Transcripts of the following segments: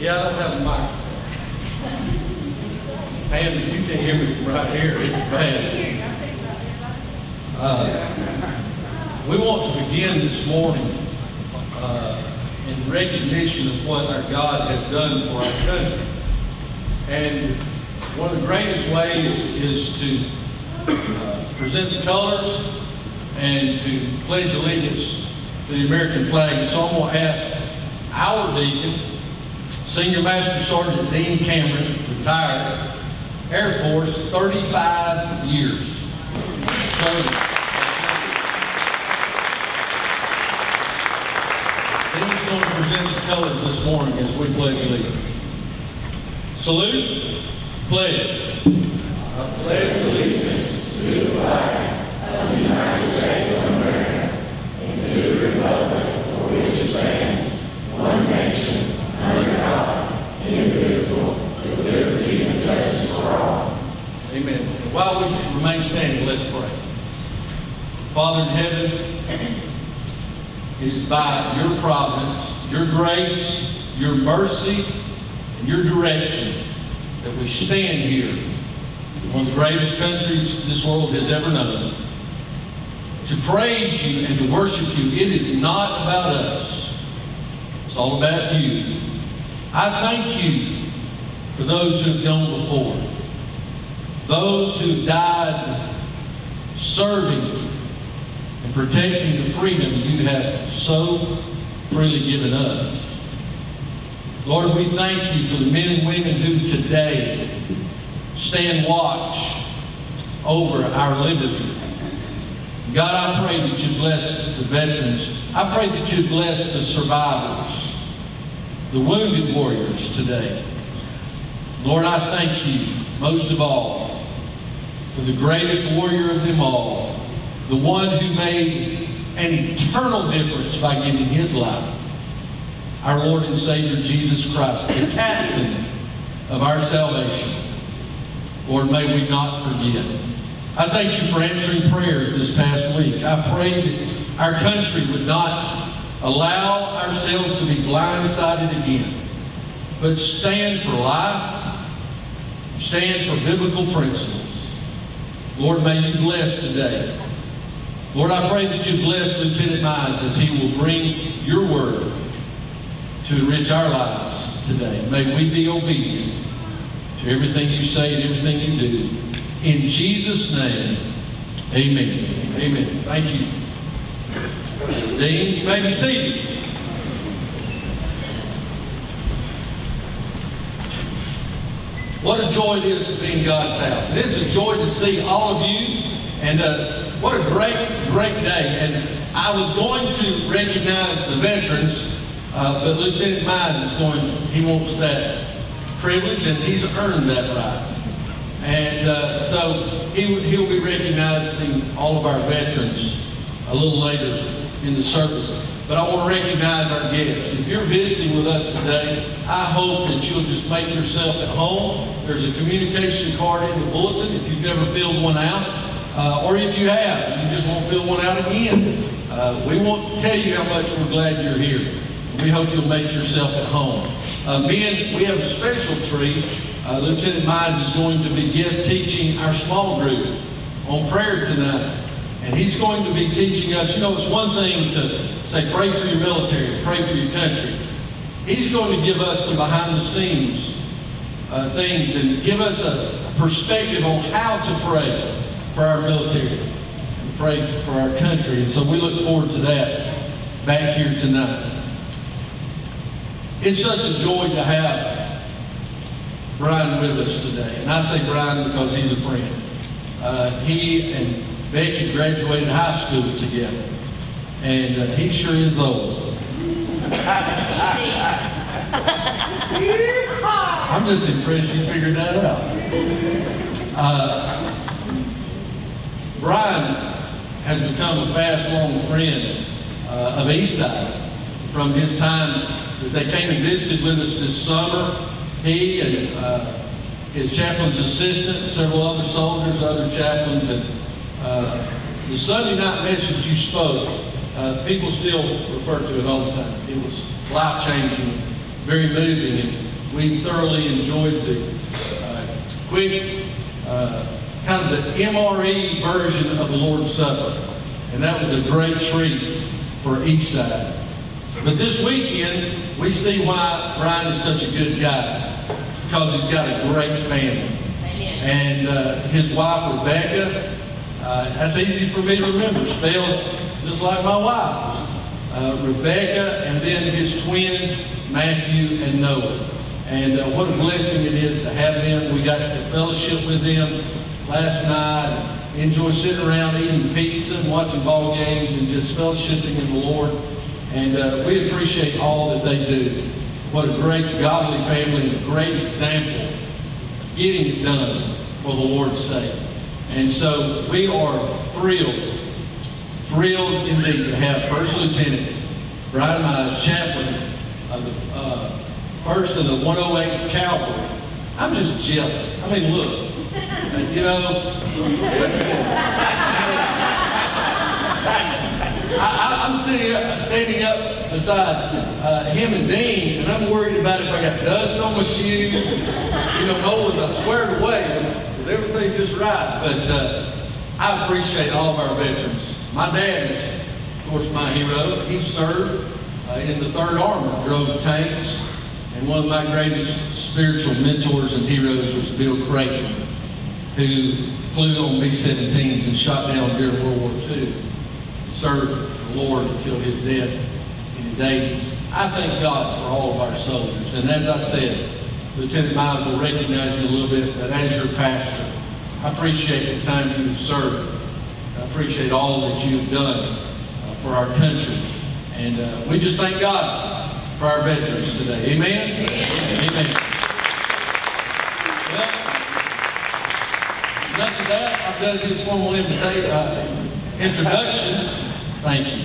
Yeah, I don't have a mic. Pam, if you can hear me from right here, it's bad. Uh, we want to begin this morning uh, in recognition of what our God has done for our country. And one of the greatest ways is to uh, present the colors and to pledge allegiance to the American flag. And so I'm going to ask our deacon, Senior Master Sergeant Dean Cameron, retired, Air Force, 35 years. Service. Going to present his colors this morning as we pledge allegiance. Salute, pledge. I pledge allegiance to the flag of the United States of America and to the republic for which it stands, one nation Amen. While we remain standing, let's pray. Father in heaven, it is by your providence, your grace, your mercy, and your direction that we stand here in one of the greatest countries this world has ever known. To praise you and to worship you, it is not about us. It's all about you. I thank you for those who have gone before those who died serving and protecting the freedom you have so freely given us. Lord, we thank you for the men and women who today stand watch over our liberty. God, I pray that you bless the veterans. I pray that you bless the survivors, the wounded warriors today. Lord, I thank you most of all to the greatest warrior of them all, the one who made an eternal difference by giving his life, our Lord and Savior Jesus Christ, the captain of our salvation. Lord, may we not forget. I thank you for answering prayers this past week. I pray that our country would not allow ourselves to be blindsided again, but stand for life, stand for biblical principles. Lord, may you bless today. Lord, I pray that you bless Lieutenant Mize as he will bring your word to enrich our lives today. May we be obedient to everything you say and everything you do. In Jesus' name, amen. Amen. Thank you. Dean, you may be seated. What a joy it is to be in God's house. And it's a joy to see all of you. And uh, what a great, great day. And I was going to recognize the veterans, uh, but Lieutenant Mize is going, he wants that privilege, and he's earned that right. And uh, so he, he'll be recognizing all of our veterans a little later in the service. But I want to recognize our guests. If you're visiting with us today, I hope that you'll just make yourself at home. There's a communication card in the bulletin if you've never filled one out. Uh, or if you have, you just won't fill one out again. Uh, we want to tell you how much we're glad you're here. We hope you'll make yourself at home. Uh, men, we have a special treat. Uh, Lieutenant Mize is going to be guest teaching our small group on prayer tonight. And he's going to be teaching us, you know, it's one thing to say, pray for your military, pray for your country. He's going to give us some behind the scenes uh, things and give us a perspective on how to pray for our military and pray for our country. And so we look forward to that back here tonight. It's such a joy to have Brian with us today. And I say Brian because he's a friend. Uh, he and Becky graduated high school together. And uh, he sure is old. I'm just impressed you figured that out. Uh, Brian has become a fast, long friend uh, of Eastside from his time that they came and visited with us this summer. He and uh, his chaplain's assistant, several other soldiers, other chaplains, and uh, the Sunday night message you spoke, uh, people still refer to it all the time. It was life changing, very moving, and we thoroughly enjoyed the uh, quick, uh, kind of the MRE version of the Lord's Supper. And that was a great treat for Eastside. But this weekend, we see why Brian is such a good guy. because he's got a great family. And uh, his wife, Rebecca, uh, that's easy for me to remember, spelled just like my wife's. Uh, Rebecca, and then his twins, Matthew and Noah. And uh, what a blessing it is to have them. We got to fellowship with them last night, enjoy sitting around eating pizza and watching ball games and just fellowshipping in the Lord. And uh, we appreciate all that they do. What a great godly family, a great example getting it done for the Lord's sake. And so we are thrilled, thrilled indeed to have First Lieutenant Brian Mize, chaplain of the uh, first of the 108th Cavalry. I'm just jealous. I mean, look, you know, I, am sitting standing up beside uh, him and Dean, and I'm worried about if I got dust on my shoes. You know, know if I squared away with, with everything just right. But uh, I appreciate all of our veterans. My dad is, of course, my hero. He served uh, in the Third Armor, drove tanks, and one of my greatest spiritual mentors and heroes was Bill Creighton, who flew on B-17s and shot down during World War II served the Lord until his death in his 80s. I thank God for all of our soldiers. And as I said, Lieutenant Miles will recognize you a little bit, but as your pastor, I appreciate the time you've served. I appreciate all that you've done uh, for our country. And uh, we just thank God for our veterans today. Amen? Amen. Amen. Well, enough that. I've done his formal uh, introduction. Thank you.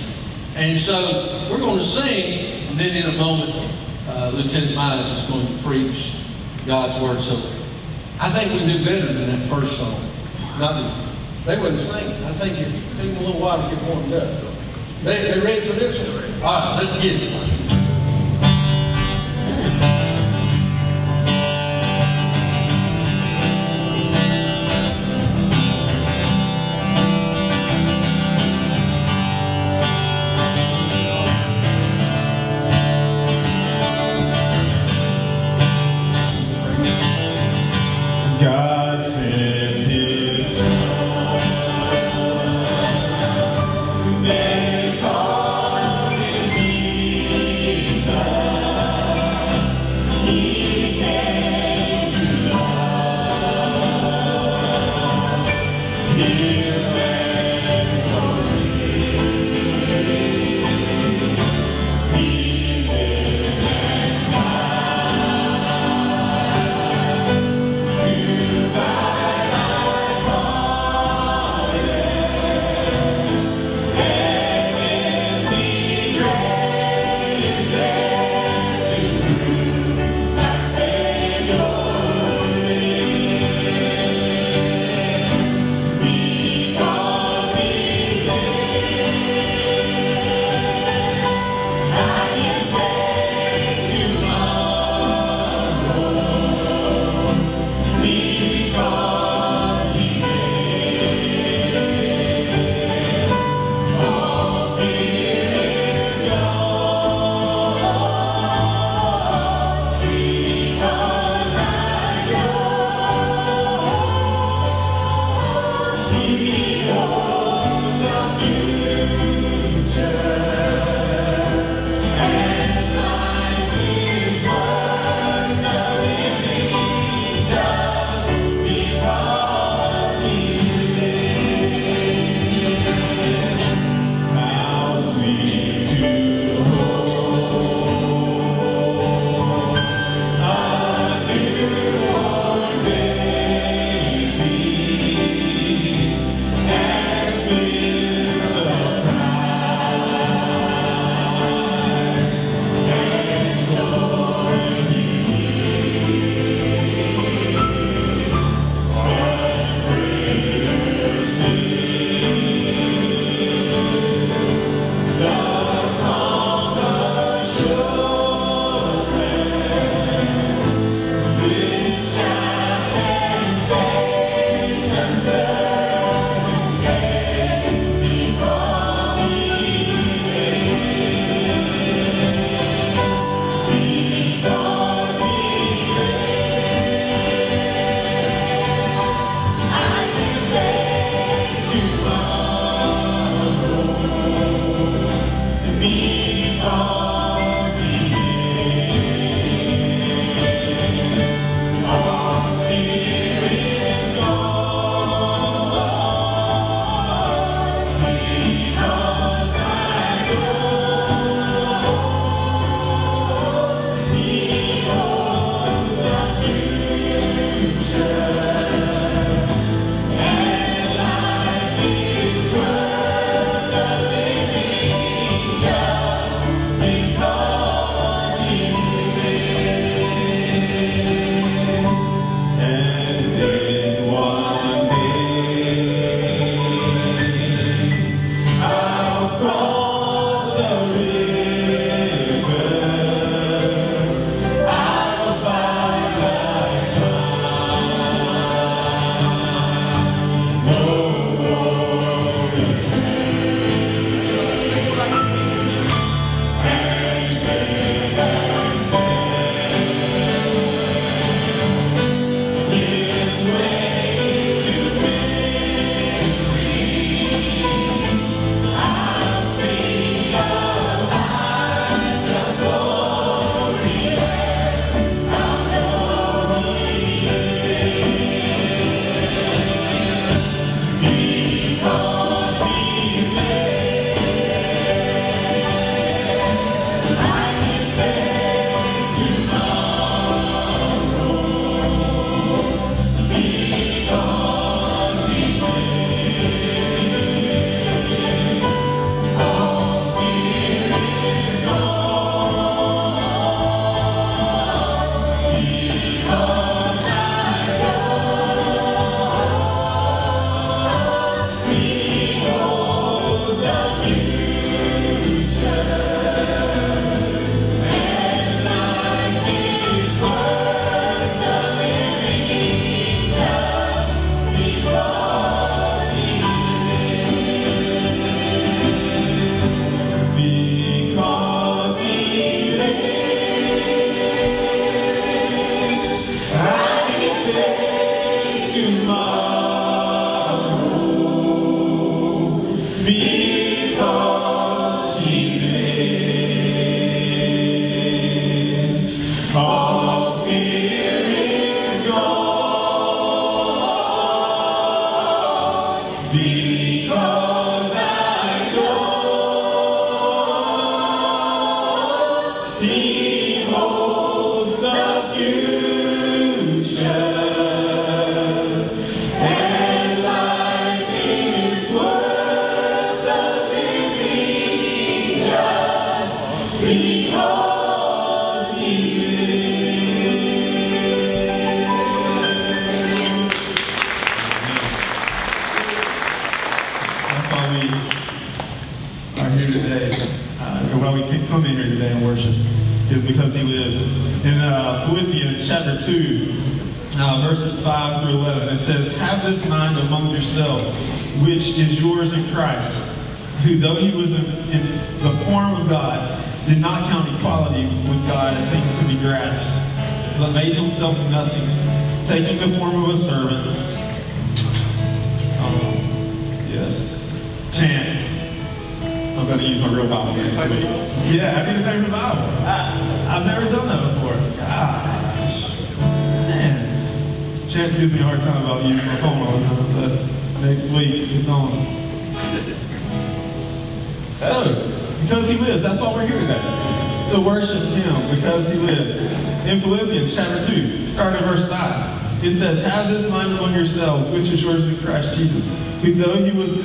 And so we're going to sing, and then in a moment, uh, Lieutenant Mize is going to preach God's Word. So I think we knew better than that first song. Not they wouldn't sing. I think it took them a little while to get warmed up. They, they ready for this one? All right, let's get it.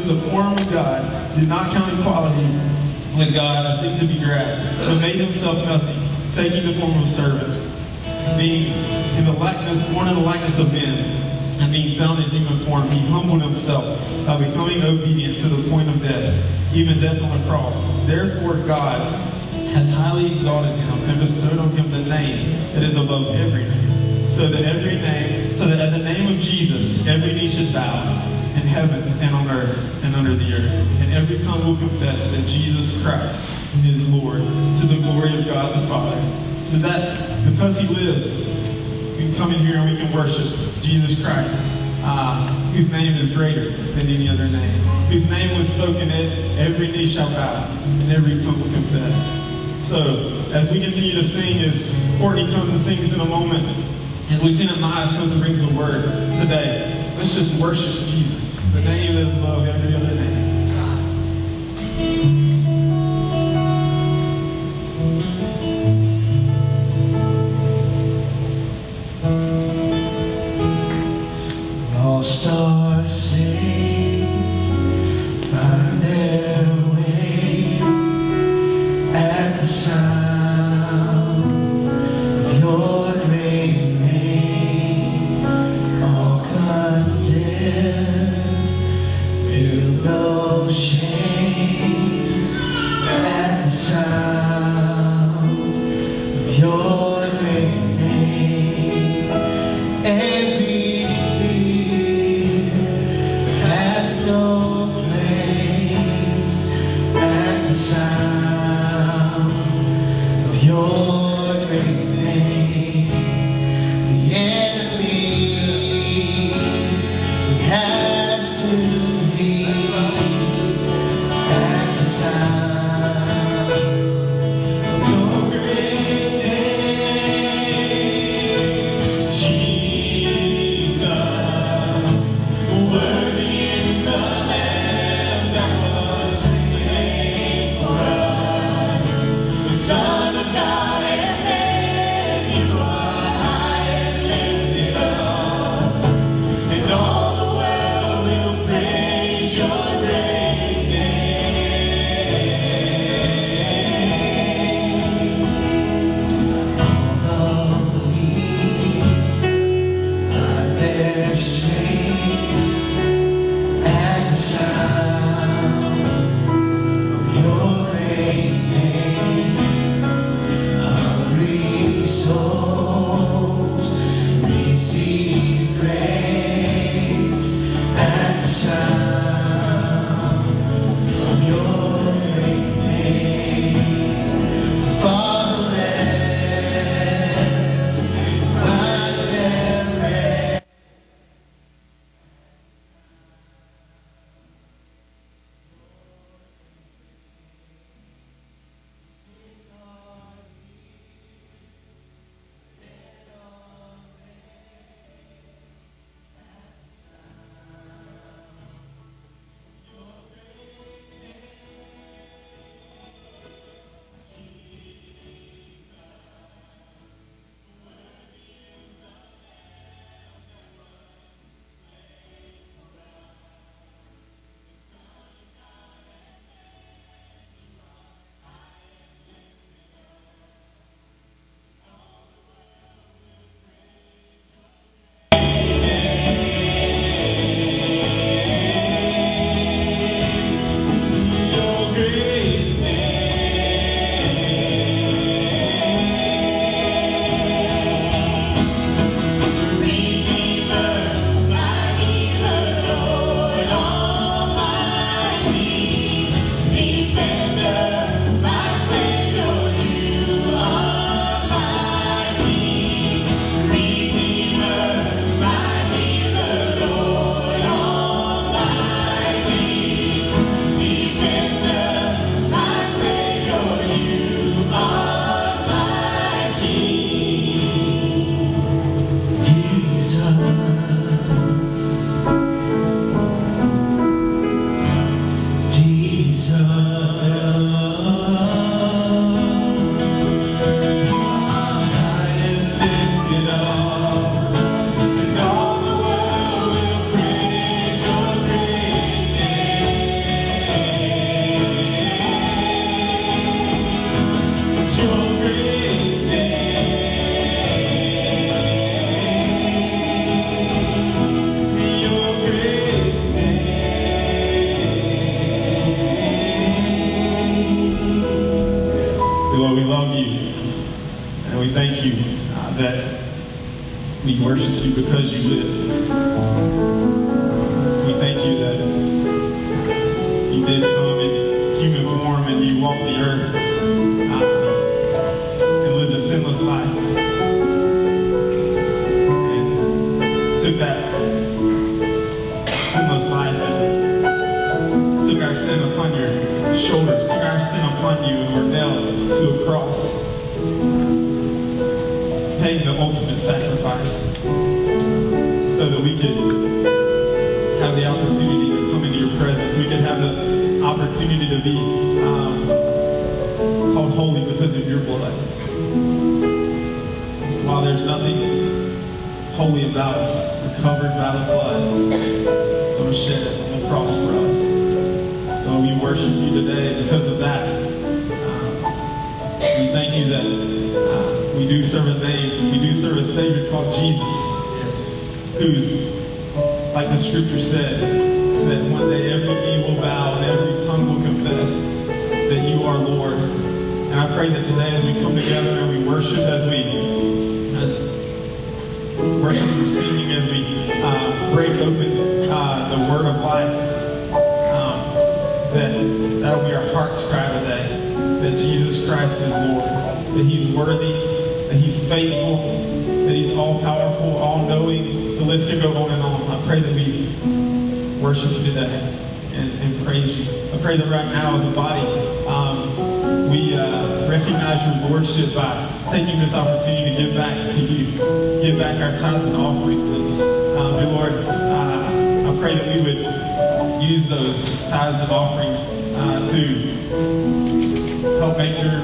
The form of God, did not count equality with God a thing to be grasped, but made himself nothing, taking the form of a servant, being in the likeness, born in the likeness of men, and being found in human form, he humbled himself by becoming obedient to the point of death, even death on the cross. Therefore, God Jesus Christ is Lord, to the glory of God the Father. So that's because he lives, we can come in here and we can worship Jesus Christ, uh, whose name is greater than any other name, whose name was spoken at every knee shall bow and every tongue will confess. So as we continue to sing, as Courtney comes and sings in a moment, as Lieutenant Miles comes and brings the word today, let's just worship Jesus, the name that is above every other name. Paying the ultimate sacrifice so that we could have the opportunity to come into your presence. We could have the opportunity to be um, called holy because of your blood. While there's nothing holy about us, we're covered by the blood that was shed on the cross for us. Lord, we worship you today because of that. Um, we thank you that uh, we do serve a name, Savior called Jesus, who's, like the scripture said, that one day every knee will bow and every tongue will confess that you are Lord. And I pray that today as we come together and we worship, as we uh, worship through singing, as we uh, break open uh, the word of life, um, that that'll be our heart's cry today, that Jesus Christ is Lord, that he's worthy, that he's faithful, all-powerful, all-knowing. The list can go on and on. I pray that we worship you today and, and praise you. I pray that right now as a body, um, we uh, recognize your lordship by taking this opportunity to give back to you, give back our tithes and offerings. And um, dear Lord, uh, I pray that we would use those tithes and offerings uh, to help make your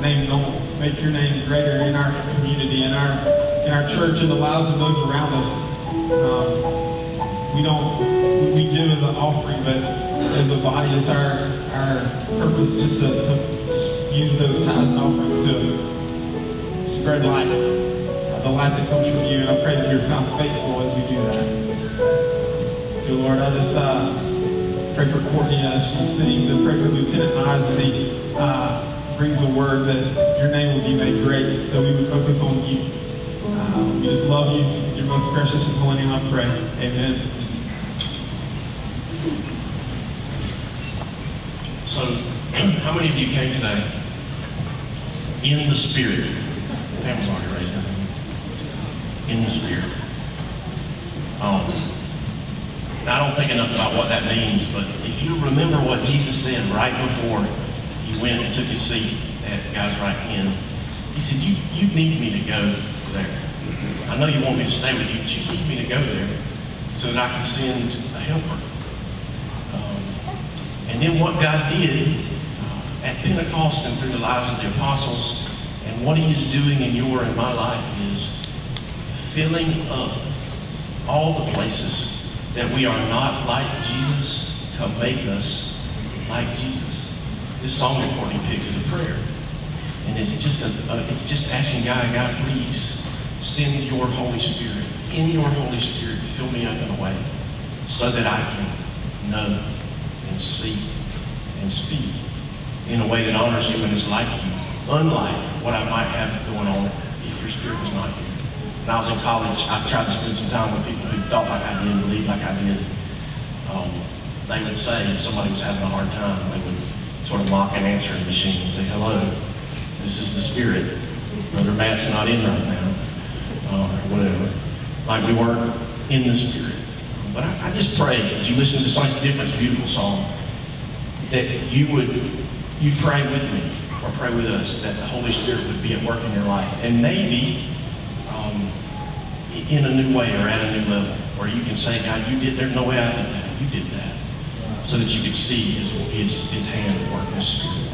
name known, make your name greater in our community, in our in our church, and the lives of those around us. Um, we don't we give as an offering, but as a body, it's our our purpose just to, to use those tithes and offerings to spread life, the life that comes from you. And I pray that you're found faithful as we do that. Dear Lord, I just uh, pray for Courtney as she sings, and pray for Lieutenant Mize as he uh, brings the word that your name will be made great, that we would focus on you. Uh, we just love you. Your most precious and holy name, I pray. Amen. So, how many of you came today in the Spirit? Pam already raising. In the Spirit. Um, I don't think enough about what that means, but if you remember what Jesus said right before he went and took his seat at God's right hand, he said, you, you need me to go. I know you want me to stay with you, but you need me to go there so that I can send a helper. Um, and then what God did uh, at Pentecost and through the lives of the apostles, and what He is doing in your and my life is filling up all the places that we are not like Jesus to make us like Jesus. This song that Courtney picked is a prayer. And it's just a, a it's just asking God, God, please send your Holy Spirit. In your Holy Spirit, fill me up in a way so that I can know and see and speak in a way that honors you and is like you, unlike what I might have going on if your spirit was not here. When I was in college, I tried to spend some time with people who thought like I did, believed like I did. Um, they would say if somebody was having a hard time, they would sort of mock an answering machine and say, hello, this is the spirit. Brother Matt's not in right now, or whatever. Like we weren't in the spirit. But I, I just pray as you listen to Science Difference, beautiful song, that you would you pray with me or pray with us that the Holy Spirit would be at work in your life, and maybe um, in a new way or at a new level, where you can say, God, you did. There's no way I did that. You did that, so that you could see His His, his hand at work, His Spirit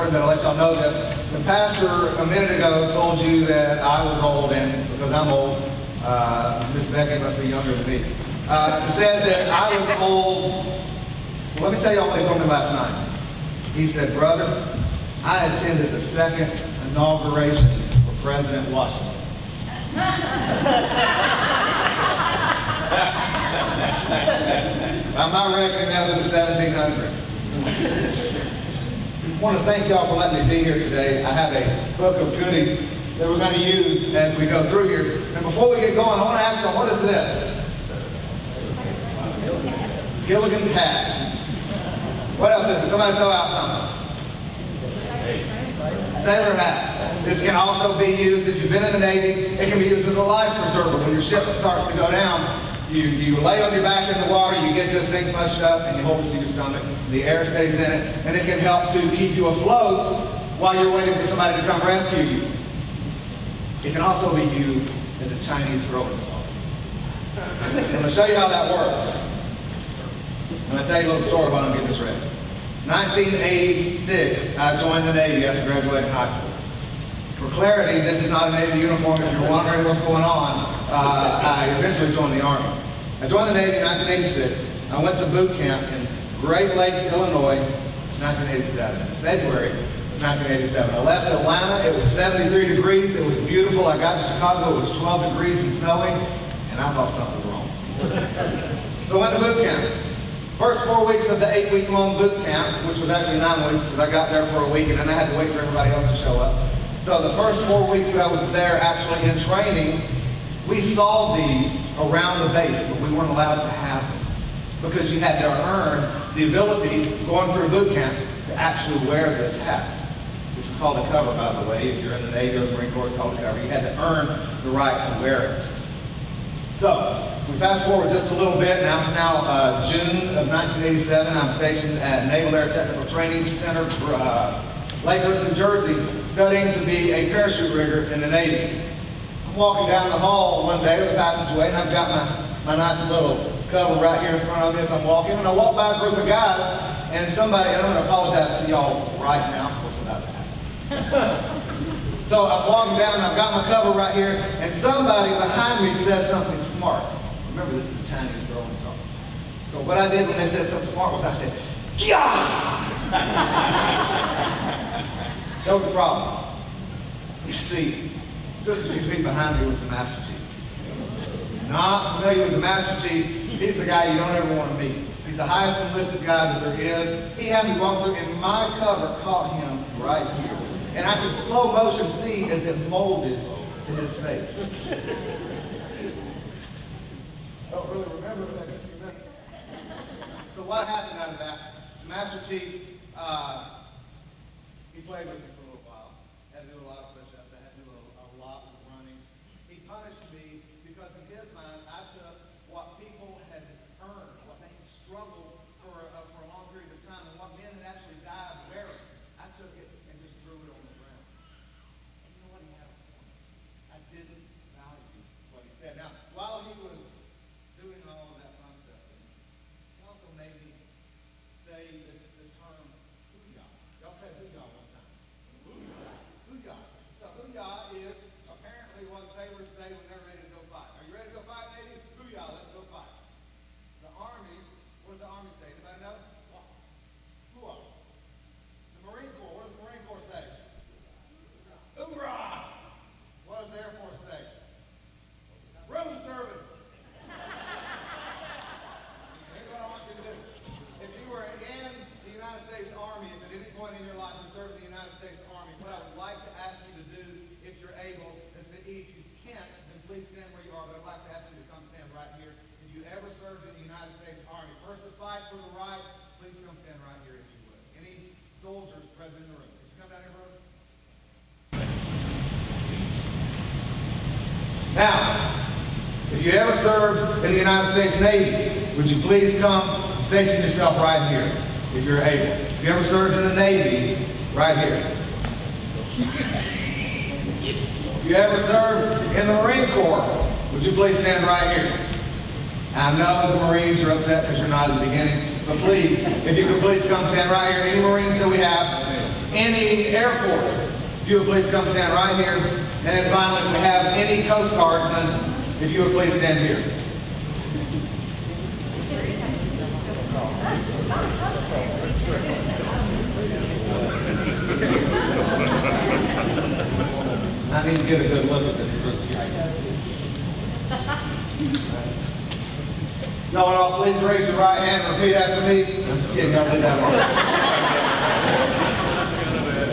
important that I let y'all know this. The pastor a minute ago told you that I was old, and because I'm old, uh, Miss Becky must be younger than me. Uh, said that I was old. Well, let me tell y'all what he told me last night. He said, brother, I attended the second inauguration for President Washington. By my reckoning, that was in the 1700s. I want to thank y'all for letting me be here today. I have a book of goodies that we're going to use as we go through here. And before we get going, I want to ask y'all, what is this? Gilligan's hat. What else is it? Somebody throw out something. Sailor hat. This can also be used, if you've been in the Navy, it can be used as a life preserver. When your ship starts to go down, you, you lay on your back in the water, you get this thing pushed up, and you hold it to your stomach. The air stays in it, and it can help to keep you afloat while you're waiting for somebody to come rescue you. It can also be used as a Chinese throwing star. I'm going to show you how that works. I'm going to tell you a little story while I'm getting this ready. 1986, I joined the Navy after graduating high school. For clarity, this is not a Navy uniform. If you're wondering what's going on, uh, I eventually joined the Army. I joined the Navy in 1986. I went to boot camp Great Lakes, Illinois, 1987, February 1987. I left Atlanta. It was 73 degrees. It was beautiful. I got to Chicago. It was 12 degrees and snowing, and I thought something was wrong. so I went to boot camp. First four weeks of the eight week long boot camp, which was actually nine weeks because I got there for a week and then I had to wait for everybody else to show up. So the first four weeks that I was there actually in training, we saw these around the base, but we weren't allowed to have them because you had to earn the ability going through boot camp to actually wear this hat. This is called a cover, by the way. If you're in the Navy or the Marine Corps, it's called a cover. You had to earn the right to wear it. So, we fast forward just a little bit. Now it's now uh, June of 1987. I'm stationed at Naval Air Technical Training Center, uh, Lakehurst, New Jersey, studying to be a parachute rigger in the Navy. I'm walking down the hall one day, the passageway, and I've got my, my nice little cover right here in front of me as I'm walking. And I walk by a group of guys, and somebody, and I'm going to apologize to y'all right now for what's about to happen. So I'm walking down and I've got my cover right here, and somebody behind me says something smart. Remember, this is the Chinese throwing star. So what I did when they said something smart was I said, yeah! that was the problem. You see, just a few feet behind me was the Master Chief. Not familiar with the Master Chief, he's the guy you don't ever want to meet. He's the highest enlisted guy that there is. He had me walk through, and my cover caught him right here. And I could slow motion see as it molded to his face. I don't really remember the next few minutes. So what happened out of that? Master Chief, uh, he played with me for a little while. Had to do a lot of push-ups. I had to do a, a lot of running. He punished me because in his mind, I took what people had earned, what they had struggled for a, for a long period of time, and what men had actually died wearing. I took it and just threw it on the ground. And you know what? He had a point. I didn't value what he said. Now, while he was doing all of that fun stuff, he also made me say the, the term booyah. Y'all said booyah one time. Booyah. So booyah is apparently what sailors say when they're ready to go fight. Are you ready to go fight, ladies? Booyah, let's go fight. The Army, what does the Army say? Anybody know? Booyah. The Marine Corps, what does the Marine Corps say? Hoorah! What does the Air Force say? Room service. Here's what I want you to do. If you were in the United States Army, if at any point in your life you served in the United States Army, what I would like to ask you to do, if you're able, is that if you can't, then please stand where you are, but I'd like to ask you to come stand right here. If you ever served in the United States Army, first to fight for the right, please come stand right here if you would. Any soldiers present in the room? Could you come down here, brother? Now, if you ever served in the United States Navy, would you please come and station yourself right here, if you're able. If you ever served in the Navy, right here. If you ever served in the Marine Corps, would you please stand right here? I know the Marines are upset because you're not at the beginning, but please, if you could please come stand right here. Any Marines that we have, any Air Force, if you would please come stand right here. And then finally, if we have any Coast Guardsmen, if you would please stand here. I need to get a good look at this group here. Would all please raise your right hand and repeat after me. I'm just kidding, don't do that one.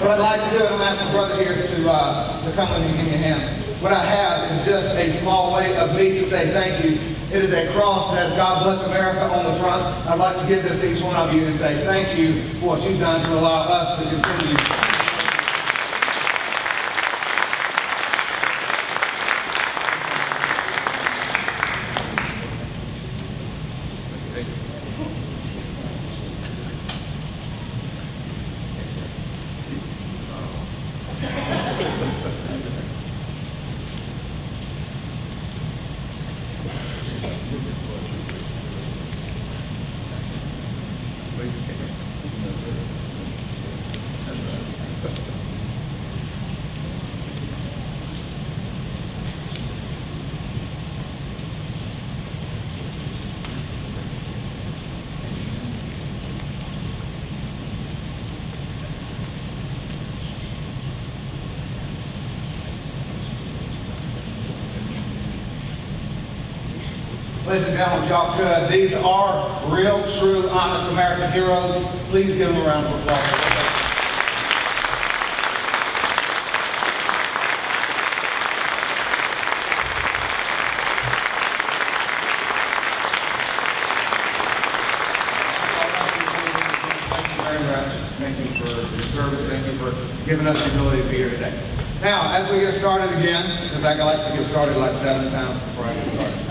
What I'd like to do, I'm asking brother here to, uh, to come with me and give me a hand. What I have is just a small way of me to say thank you. It is a cross that says God bless America on the front. I'd like to give this to each one of you and say thank you for what you've done to allow us to continue. Ladies and gentlemen, y'all could, these are real, true, honest American heroes. Please give them a round of applause. Thank you very much. Thank you for your service. Thank you for giving us the ability to be here today. Now, as we get started again, because I like to get started like seven times before I get started.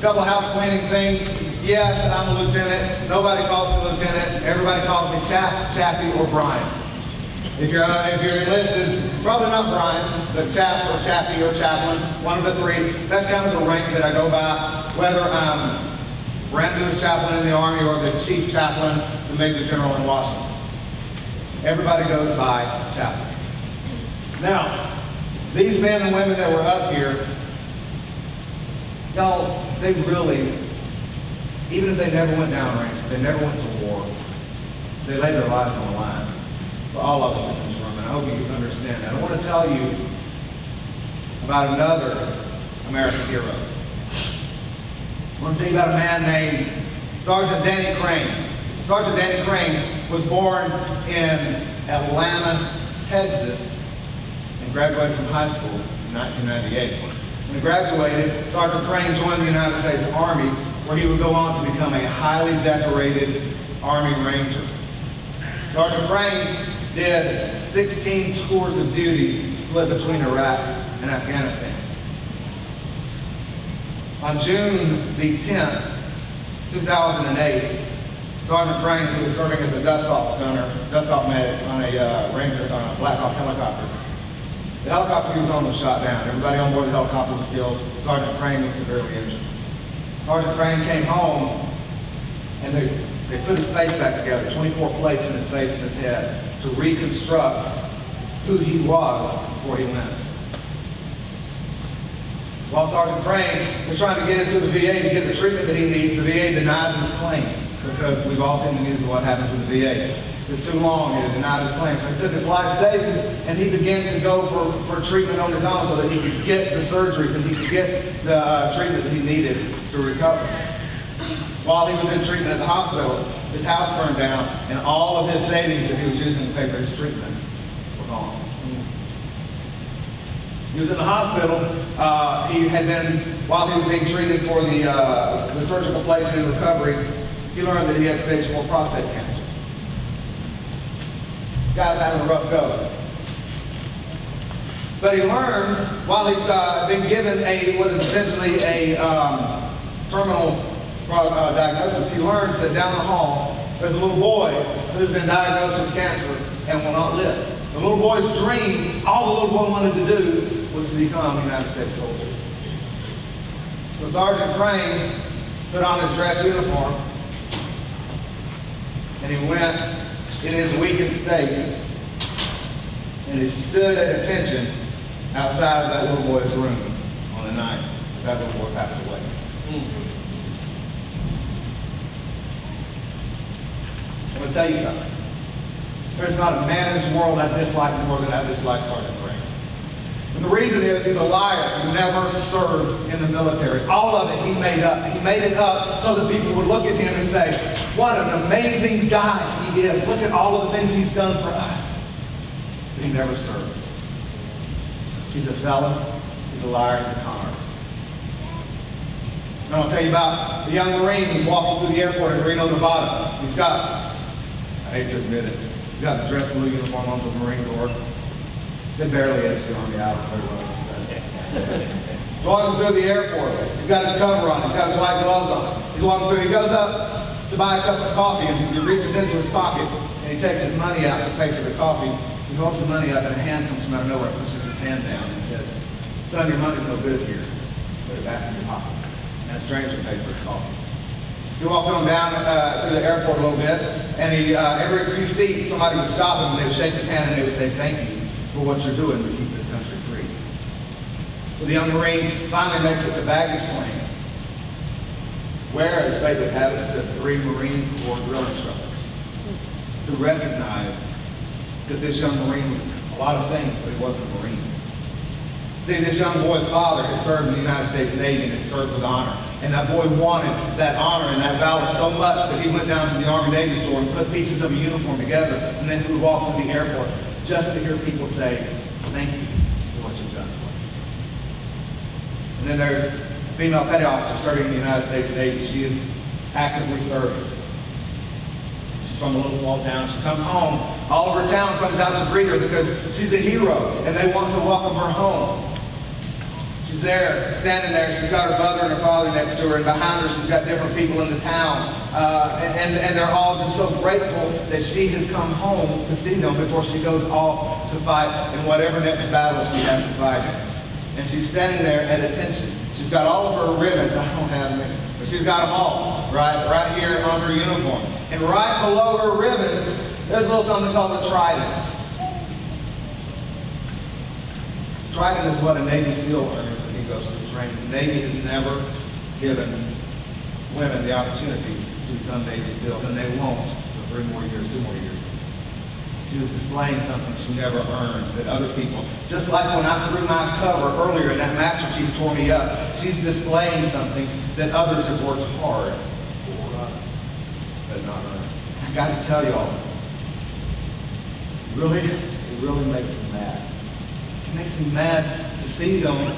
Couple house cleaning things. Yes, I'm a lieutenant. Nobody calls me lieutenant. Everybody calls me Chaps, Chappie, or Brian. If you're uh, if you're enlisted, probably not Brian, but Chaps or Chappie or Chaplain, one of the three. That's kind of the rank that I go by. Whether I'm brand newest chaplain in the Army or the chief chaplain, the Major General in Washington. Everybody goes by chaplain. Now, these men and women that were up here, y'all, they really, even if they never went downrange, if they never went to war, they laid their lives on the line for all of us in this room. And I hope you can understand that. I want to tell you about another American hero. I want to tell you about a man named Sergeant Danny Crane. Sergeant Danny Crane was born in Atlanta, Texas, and graduated from high school in 1998. When he graduated, Sergeant Crane joined the United States Army, where he would go on to become a highly decorated Army Ranger. Sergeant Crane did 16 tours of duty split between Iraq and Afghanistan. On June the 10th, 2008, Sergeant Crane, who was serving as a dust-off gunner, dust-off medic on a uh, Ranger, on a Black Hawk helicopter, the helicopter he was on was shot down. Everybody on board the helicopter was killed. Sergeant Crane was severely injured. Sergeant Crane came home, and they, they put his face back together, 24 plates in his face and his head, to reconstruct who he was before he went. While Sergeant Crane was trying to get into the VA to get the treatment that he needs, the VA denies his claims because we've all seen the news of what happened to the VA. It's too long, and denied his claims. So he took his life savings and he began to go for, for treatment on his own so that he could get the surgeries and he could get the uh, treatment that he needed to recover. While he was in treatment at the hospital, his house burned down and all of his savings that he was using to pay for his treatment were gone. He was in the hospital. Uh, he had been, while he was being treated for the, uh, the surgical placement and recovery, he learned that he had stage 4 prostate cancer. Guy's having a rough go. But he learns while he's uh, been given a what is essentially a um, terminal uh, diagnosis. He learns that down the hall there's a little boy who's been diagnosed with cancer and will not live. The little boy's dream, all the little boy wanted to do, was to become a United States soldier. So Sergeant Crane put on his dress uniform and he went in his weakened state and he stood at attention outside of that little boy's room on the night that little boy passed away. I'm going to tell you something. There's not a man in this world I dislike more than I dislike Sergeant. The reason is he's a liar who never served in the military. All of it he made up. He made it up so that people would look at him and say, what an amazing guy he is. Look at all of the things he's done for us. But he never served. He's a felon. He's a liar. He's a con artist. And I'll tell you about the young Marine who's walking through the airport in Reno, Nevada. He's got, I hate to admit it, he's got the dress blue uniform on for the Marine Corps. They barely edge the Army out very well. He's walking through the airport. He's got his cover on. He's got his white gloves on. He's walking through. He goes up to buy a cup of coffee, and he reaches into his pocket, and he takes his money out to pay for the coffee. He holds the money up, and a hand comes from out of nowhere, pushes his hand down, and says, son, your money's no good here. Put it back in your pocket. And a stranger paid for his coffee. He walked on down uh, through the airport a little bit, and he, uh, every few feet, somebody would stop him, and they would shake his hand, and they would say, thank you for what you're doing to keep this country free. Well, the young Marine finally makes it to baggage claim, where, as fate would have it, three Marine Corps drill instructors who recognized that this young Marine was a lot of things, but he wasn't a Marine. See, this young boy's father had served in the United States Navy and had served with honor. And that boy wanted that honor and that valor so much that he went down to the Army Navy store and put pieces of a uniform together and then he would walk through the airport just to hear people say, thank you for what you've done for us. And then there's a female petty officer serving in the United States Navy. She is actively serving. She's from a little small town. She comes home. All of her town comes out to greet her because she's a hero and they want to welcome her home. She's there, standing there. She's got her mother and her father next to her, and behind her, she's got different people in the town. Uh, and, and they're all just so grateful that she has come home to see them before she goes off to fight in whatever next battle she has to fight in. And she's standing there at attention. She's got all of her ribbons. I don't have many, but she's got them all right, right here on her uniform. And right below her ribbons, there's a little something called a trident. Trident is what a Navy SEAL earns goes through training. The Navy has never given women the opportunity to become Navy SEALs, and they won't for three more years, two more years. She was displaying something she never earned that other people, just like when I threw my cover earlier and that Master Chief tore me up, she's displaying something that others have worked hard for, but not earned. I got to tell y'all, really, it really makes me mad. It makes me mad to see them,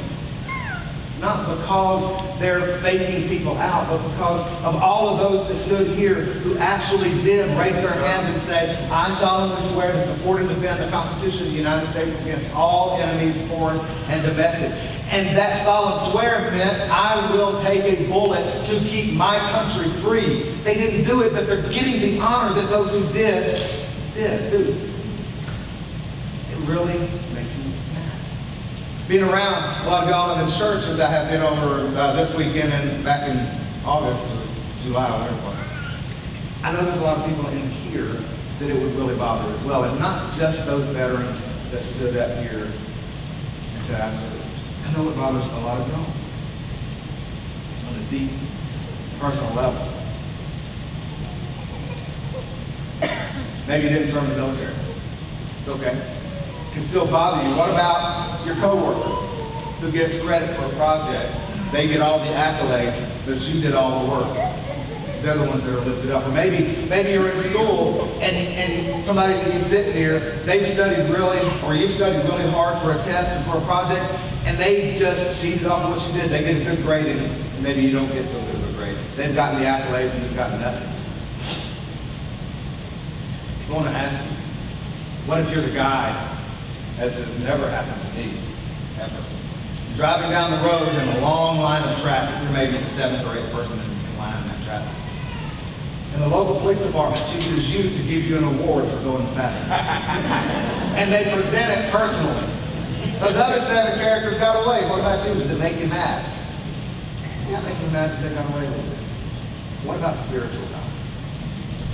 not because they're faking people out, but because of all of those that stood here who actually did raise their hand and say, I solemnly swear to support and defend the Constitution of the United States against all enemies, foreign and domestic. And that solemn swear meant I will take a bullet to keep my country free. They didn't do it, but they're getting the honor that those who did, did, do. It really. Being around a lot of y'all in this church as I have been over uh, this weekend and back in August or July, whatever it. I know there's a lot of people in here that it would really bother as well. And not just those veterans that stood up here and said, I served. I know it bothers a lot of y'all on a deep personal level. Maybe you didn't serve in the military. It's okay. Can still bother you. What about your coworker who gets credit for a project? They get all the accolades, but you did all the work. They're the ones that are lifted up. Or maybe, maybe you're in school and, and somebody that you sit near, they've studied really, or you've studied really hard for a test and for a project, and they just cheated off of what you did. They get a good grade and maybe you don't get so good of a grade. They've gotten the accolades and you've gotten nothing. I want to ask you, what if you're the guy as has never happened to me, ever. Driving down the road in a long line of traffic, you may be the seventh or eighth person in, in line in that traffic. And the local police department chooses you to give you an award for going fastest. and they present it personally. Those other seven characters got away. What about you? Does it make you mad? Yeah, it makes me mad that they got away with it. What about spiritual power?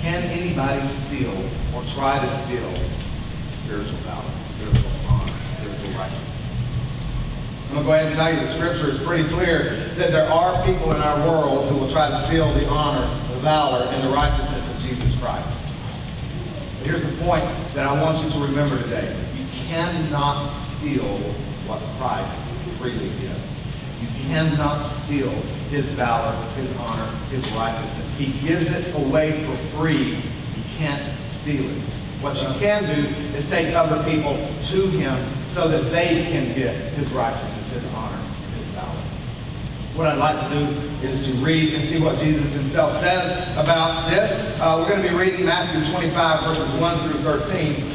Can anybody steal or try to steal spiritual power, spiritual righteousness? I'm going to go ahead and tell you the scripture is pretty clear that there are people in our world who will try to steal the honor, the valor, and the righteousness of Jesus Christ. But here's the point that I want you to remember today. You cannot steal what Christ freely gives. You cannot steal his valor, his honor, his righteousness. He gives it away for free. You can't steal it. What you can do is take other people to him so that they can get his righteousness, his honor, and his valor. What I'd like to do is to read and see what Jesus himself says about this. Uh, we're going to be reading Matthew 25, verses 1 through 13.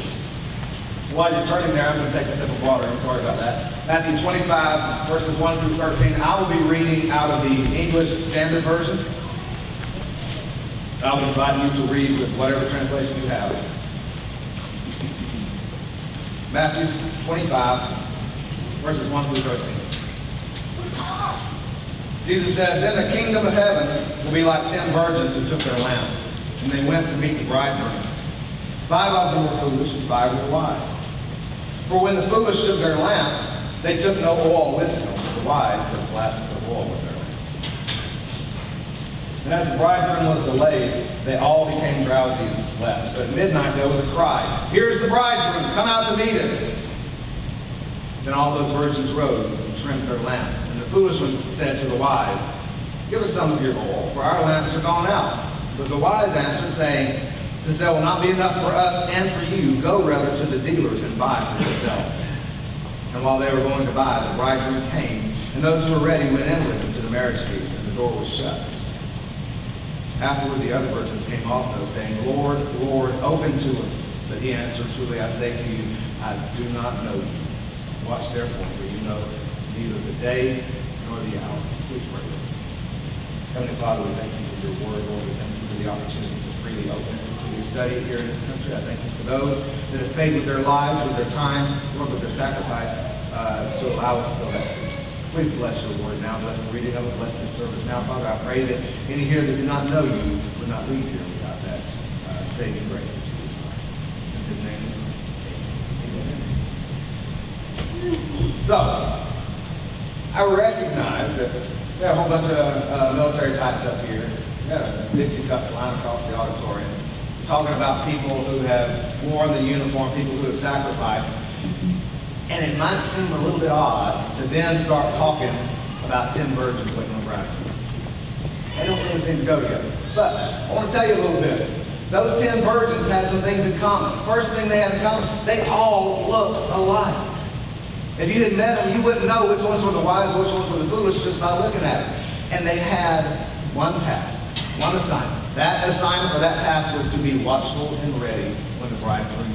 While you're turning there, I'm going to take a sip of water. I'm sorry about that. Matthew 25, verses 1 through 13. I will be reading out of the English Standard Version. I'll invite you to read with whatever translation you have. Matthew 25, verses 1 through 13. Jesus said, Then the kingdom of heaven will be like ten virgins who took their lamps, and they went to meet the bridegroom. Five of them were foolish, and five were wise. For when the foolish took their lamps, they took no oil with them, but the wise took flasks of oil with lamps. And as the bridegroom was delayed, they all became drowsy and slept. But at midnight there was a cry, Here's the bridegroom, come out to meet him. Then all those virgins rose and trimmed their lamps. And the foolish ones said to the wise, Give us some of your oil, for our lamps are gone out. But the wise answered, saying, Since there will not be enough for us and for you, go rather to the dealers and buy for yourselves. And while they were going to buy, the bridegroom came, and those who were ready went in with him to the marriage feast, and the door was shut. Afterward, the other virgins came also, saying, Lord, Lord, open to us. But he answered, Truly I say to you, I do not know you. Watch therefore, for you know neither the day nor the hour. Please pray. Heavenly Father, we thank you for your word, Lord. We thank you for the opportunity to freely open it, freely study it here in this country. I thank you for those that have paid with their lives, with their time, Lord, with their sacrifice uh, to allow us to live. Please bless your word now. Bless the reading of it. Bless this service now. Father, I pray that any here that do not know you would not leave here without that uh, saving grace of Jesus Christ. In his name. Amen. So, I recognize that we have a whole bunch of uh, military types up here. We got a Dixie cup flying across the auditorium, talking about people who have worn the uniform, people who have sacrificed. And it might seem a little bit odd to then start talking about virgins waiting on bride. They don't really seem to go together. But I want to tell you a little bit. Those ten virgins had some things in common. First thing they had in common, they all looked alike. If you had met them, you wouldn't know which ones were the wise and which ones were the foolish just by looking at them. And they had one task, one assignment. That assignment or that task was to be watchful and ready when the bridegroom.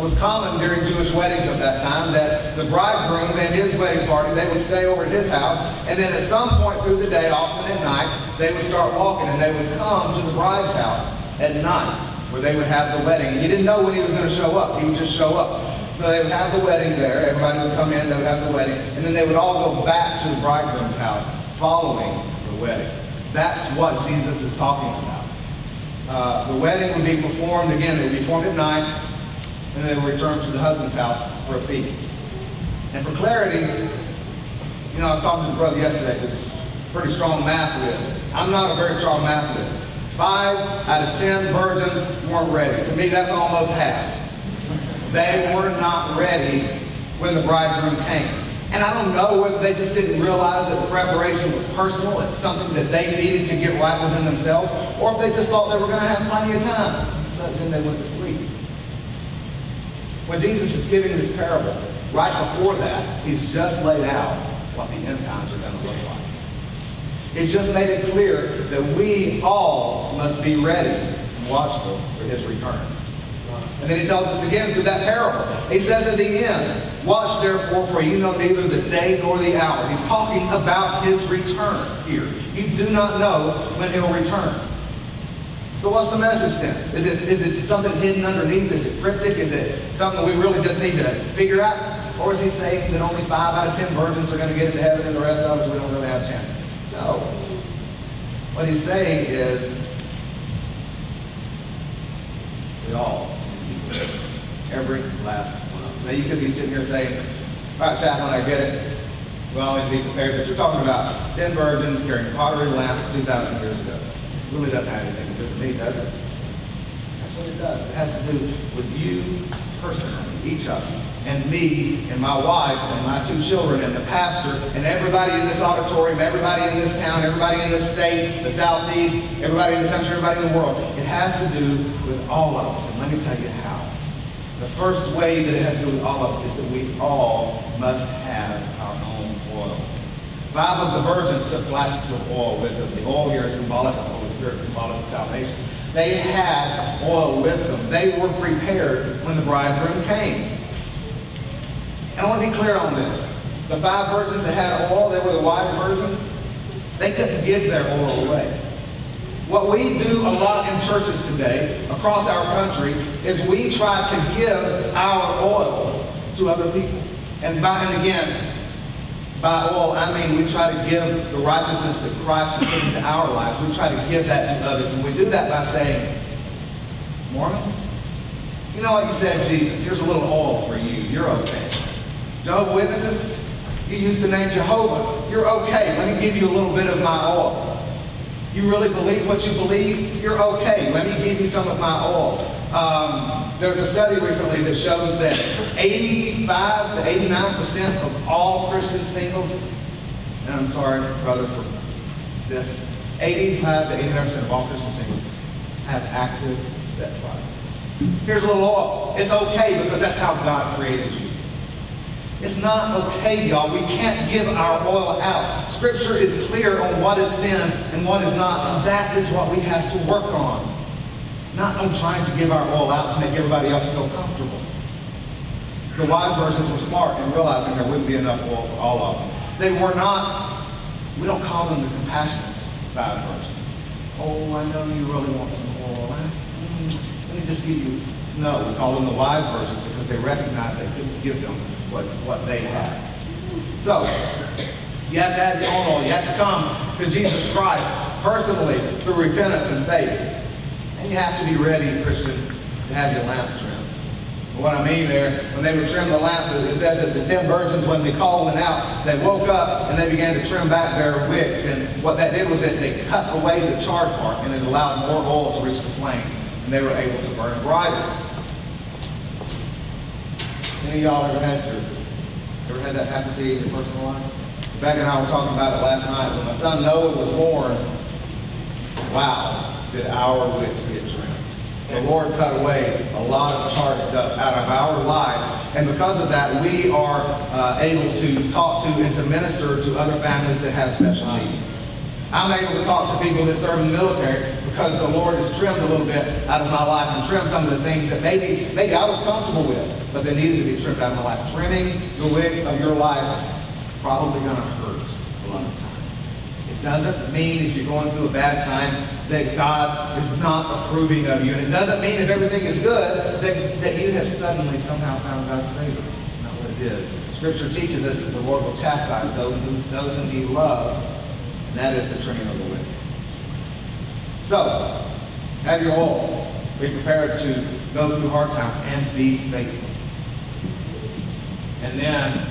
It was common during Jewish weddings of that time that the bridegroom and his wedding party, they would stay over at his house, and then at some point through the day, often at night, they would start walking and they would come to the bride's house at night where they would have the wedding. You didn't know when he was going to show up. He would just show up. So they would have the wedding there. Everybody would come in, they would have the wedding, and then they would all go back to the bridegroom's house following the wedding. That's what Jesus is talking about. Uh, the wedding would be performed, again, it would be performed at night, and they would return to the husband's house for a feast. And for clarity, you know, I was talking to the brother yesterday who's pretty strong math whiz. I'm not a very strong math whiz. Five out of ten virgins weren't ready. To me, that's almost half. They were not ready when the bridegroom came. And I don't know whether they just didn't realize that the preparation was personal, it's something that they needed to get right within themselves, or if they just thought they were going to have plenty of time. But then they went to sleep. When Jesus is giving this parable, right before that, he's just laid out what the end times are going to look like. He's just made it clear that we all must be ready and watchful for his return. And then he tells us again through that parable. He says at the end, Watch therefore, for you know neither the day nor the hour. He's talking about his return here. You do not know when he'll return. So what's the message then? Is it, is it something hidden underneath? Is it cryptic? Is it something that we really just need to figure out? Or is he saying that only five out of ten virgins are going to get into heaven and the rest of us, we don't really have a chance? No. What he's saying is, we all, every last one of us. Now you could be sitting here saying, all right, Chaplain, I get it. We all need to be prepared. But you're talking about ten virgins carrying pottery lamps 2,000 years ago. It really doesn't have anything do me, does it? That's what it does. It has to do with you personally, each of you, and me, and my wife, and my two children, and the pastor, and everybody in this auditorium, everybody in this town, everybody in this state, the southeast, everybody in the country, everybody in the world. It has to do with all of us. And let me tell you how. The first way that it has to do with all of us is that we all must have our own oil. Five of the virgins took flasks of oil with them. The oil here is symbolic of the Holy Spirit, of salvation. They had oil with them. They were prepared when the bridegroom came. And I want to be clear on this. The five virgins that had oil, they were the wise virgins. They couldn't give their oil away. What we do a lot in churches today, across our country, is we try to give our oil to other people. And by and again, by all, I mean we try to give the righteousness that Christ has put into our lives. We try to give that to others. And we do that by saying, Mormons? You know what you said, Jesus? Here's a little oil for you. You're okay. Jehovah Witnesses? You used the name Jehovah. You're okay. Let me give you a little bit of my oil. You really believe what you believe? You're okay. Let me give you some of my oil. Um, there's a study recently that shows that 85 to 89 percent of all Christian singles, and I'm sorry, brother, for this, 85 to 89 percent of all Christian singles have active sex lives. Here's a little oil. It's okay because that's how God created you. It's not okay, y'all. We can't give our oil out. Scripture is clear on what is sin and what is not, and that is what we have to work on. Not on trying to give our oil out to make everybody else feel comfortable. The wise virgins were smart in realizing there wouldn't be enough oil for all of them. They were not, we don't call them the compassionate five virgins. Oh, I know you really want some oil. Let me just give you. No, we call them the wise virgins because they recognize they couldn't give them what, what they had. So, you have to have your own oil. You have to come to Jesus Christ personally through repentance and faith. And you have to be ready, Christian, to have your lamp trimmed. What I mean there, when they would trim the lamps, it says that the ten virgins, when the call went out, they woke up and they began to trim back their wicks. And what that did was that they cut away the charred part and it allowed more oil to reach the flame. And they were able to burn brighter. Any of y'all ever had your, ever had that happen to you in your personal life? Beck and I were talking about it last night. When my son Noah was born, wow, did our wicks get trimmed. The Lord cut away a lot of charred stuff out of our lives. And because of that, we are uh, able to talk to and to minister to other families that have special needs. I'm able to talk to people that serve in the military because the Lord has trimmed a little bit out of my life and trimmed some of the things that maybe, maybe I was comfortable with, but they needed to be trimmed out of my life. Trimming the wick of your life is probably going to hurt a lot of times. It doesn't mean if you're going through a bad time that God is not approving of you. And it doesn't mean if everything is good that, that you have suddenly somehow found God's favor. It's not what it is. Scripture teaches us that the Lord will chastise those, those whom he loves, and that is the trimming of the wicked. So, have your oil. Be prepared to go through hard times and be faithful. And then,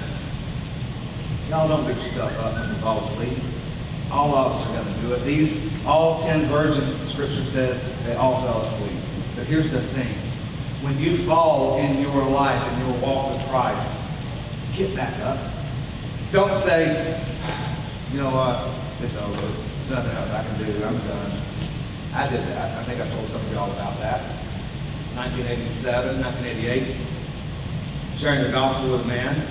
y'all don't beat yourself up you fall asleep. All of us are going to do it. These, all ten virgins, the scripture says, they all fell asleep. But here's the thing. When you fall in your life and your walk with Christ, get back up. Don't say, you know what, it's over. There's nothing else I can do. I'm done. I did that. I think I told some of y'all about that. 1987, 1988. Sharing the gospel with a man.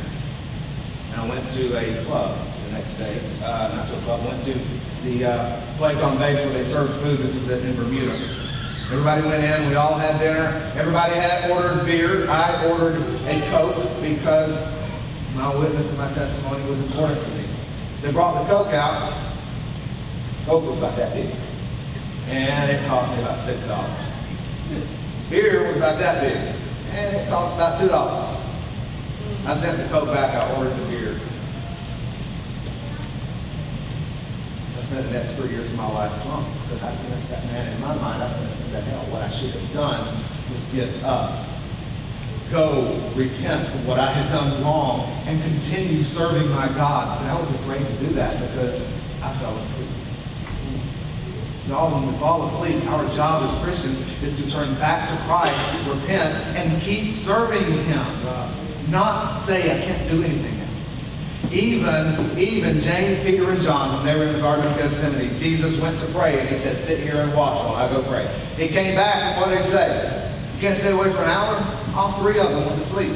And I went to a club the next day. Uh, not to a club, went to the uh, place on base where they served food. This was in Bermuda. Everybody went in, we all had dinner. Everybody had ordered beer. I ordered a Coke because my witness and my testimony was important to me. They brought the Coke out. Coke was about that big. And it cost me about six dollars. Beer was about that big. And it cost about two dollars. I sent the Coke back, I ordered the beer. I spent the next three years of my life drunk because I sentenced that man in my mind, I him to hell. What I should have done was get up, go repent of what I had done wrong, and continue serving my God. But I was afraid to do that because I fell asleep. Y'all, when we fall asleep, our job as Christians is to turn back to Christ, repent, and keep serving Him. Not say, I can't do anything else. Even, even James, Peter, and John, when they were in the Garden of Gethsemane, Jesus went to pray, and he said, sit here and watch while I go pray. He came back, and what did he say? You can't stay away for an hour? All three of them went to sleep.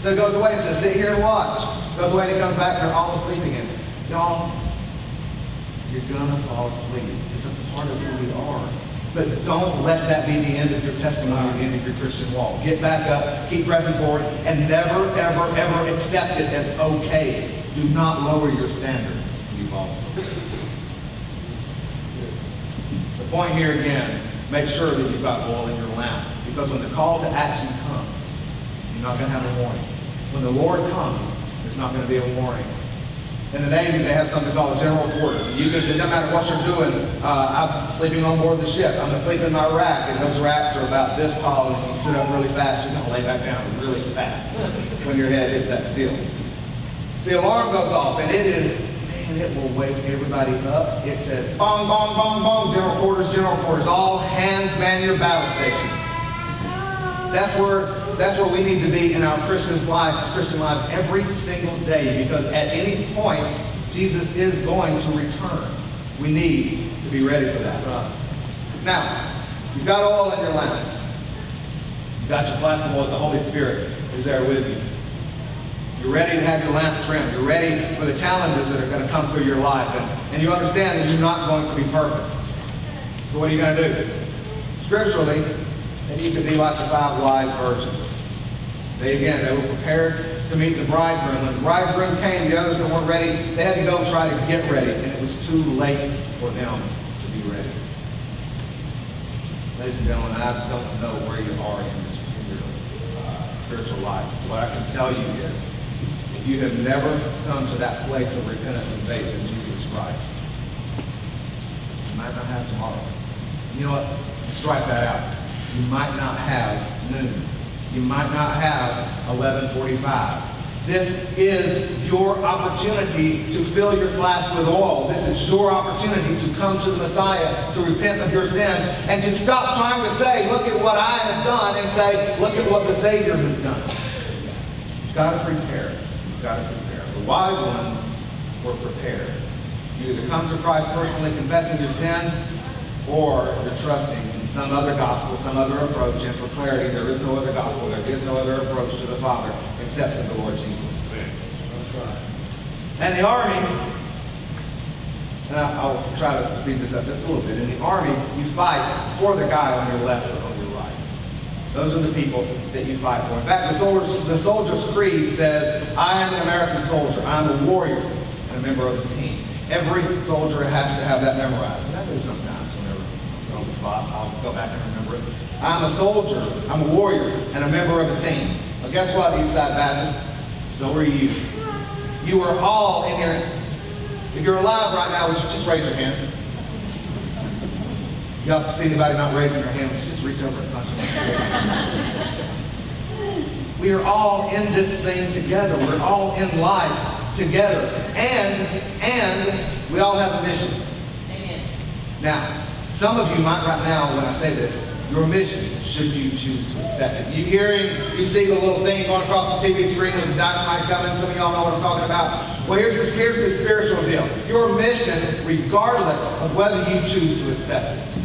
So he goes away and says, sit here and watch. Goes away and he comes back, and they're all asleep again. Y'all, you're gonna fall asleep. Part of who we are. But don't let that be the end of your testimony or the end of your Christian walk. Get back up, keep pressing forward, and never, ever, ever accept it as okay. Do not lower your standard when you fall. The point here again, make sure that you've got oil in your lamp. Because when the call to action comes, you're not going to have a warning. When the Lord comes, there's not going to be a warning. In the Navy, they have something called general quarters. You can, no matter what you're doing, uh, I'm sleeping on board the ship. I'm asleep in my rack, and those racks are about this tall. And if you sit up really fast, you're going to lay back down really fast when your head hits that steel. The alarm goes off, and it is, man, it will wake everybody up. It says, bong, bong, bong, bong, general quarters, general quarters. All hands man your battle stations. That's where that's where we need to be in our Christian lives, Christian lives every single day, because at any point Jesus is going to return. We need to be ready for that. Now, you've got oil in your lamp. You've got your flask of oil. The Holy Spirit is there with you. You're ready to have your lamp trimmed. You're ready for the challenges that are going to come through your life. And, and you understand that you're not going to be perfect. So what are you going to do? Scripturally, and you could be like the five wise virgins. They again, they were prepared to meet the bridegroom. When the bridegroom came, the others that weren't ready, they had to go try to get ready, and it was too late for them to be ready. Ladies and gentlemen, I don't know where you are in, your uh, spiritual life. What I can tell you is, if you have never come to that place of repentance and faith in Jesus Christ, you might not have tomorrow. You know what? Strike that out you might not have noon. You might not have 1145. This is your opportunity to fill your flask with oil. This is your opportunity to come to the Messiah, to repent of your sins, and to stop trying to say, look at what I have done, and say, look at what the Savior has done. You've got to prepare. You've got to prepare. The wise ones were prepared. You either come to Christ personally confessing your sins, or you're trusting in some other gospel, some other approach. And for clarity, there is no other gospel, there is no other approach to the Father except in the Lord Jesus. That's right. And the army, and I'll try to speed this up just a little bit. In the army, you fight for the guy on your left or on your right. Those are the people that you fight for. In fact, the soldier's, the soldier's creed says, I am an American soldier. I'm a warrior and a member of the team. Every soldier has to have that memorized. And I do sometimes whenever I'm on the spot. I'll go back and remember it. I'm a soldier, I'm a warrior, and a member of a team. But guess what, Eastside Baptist? So are you. You are all in here. If you're alive right now, would you just raise your hand? You have to see anybody not raising their hand, would you just reach over and punch them? we are all in this thing together. We're all in life together. And, and we all have a mission. Amen. Now, some of you might right now, when I say this, your mission, should you choose to accept it. You hearing, you see the little thing going across the TV screen with the dynamite coming. Some of y'all know what I'm talking about. Well, here's this, here's the spiritual deal. Your mission, regardless of whether you choose to accept it,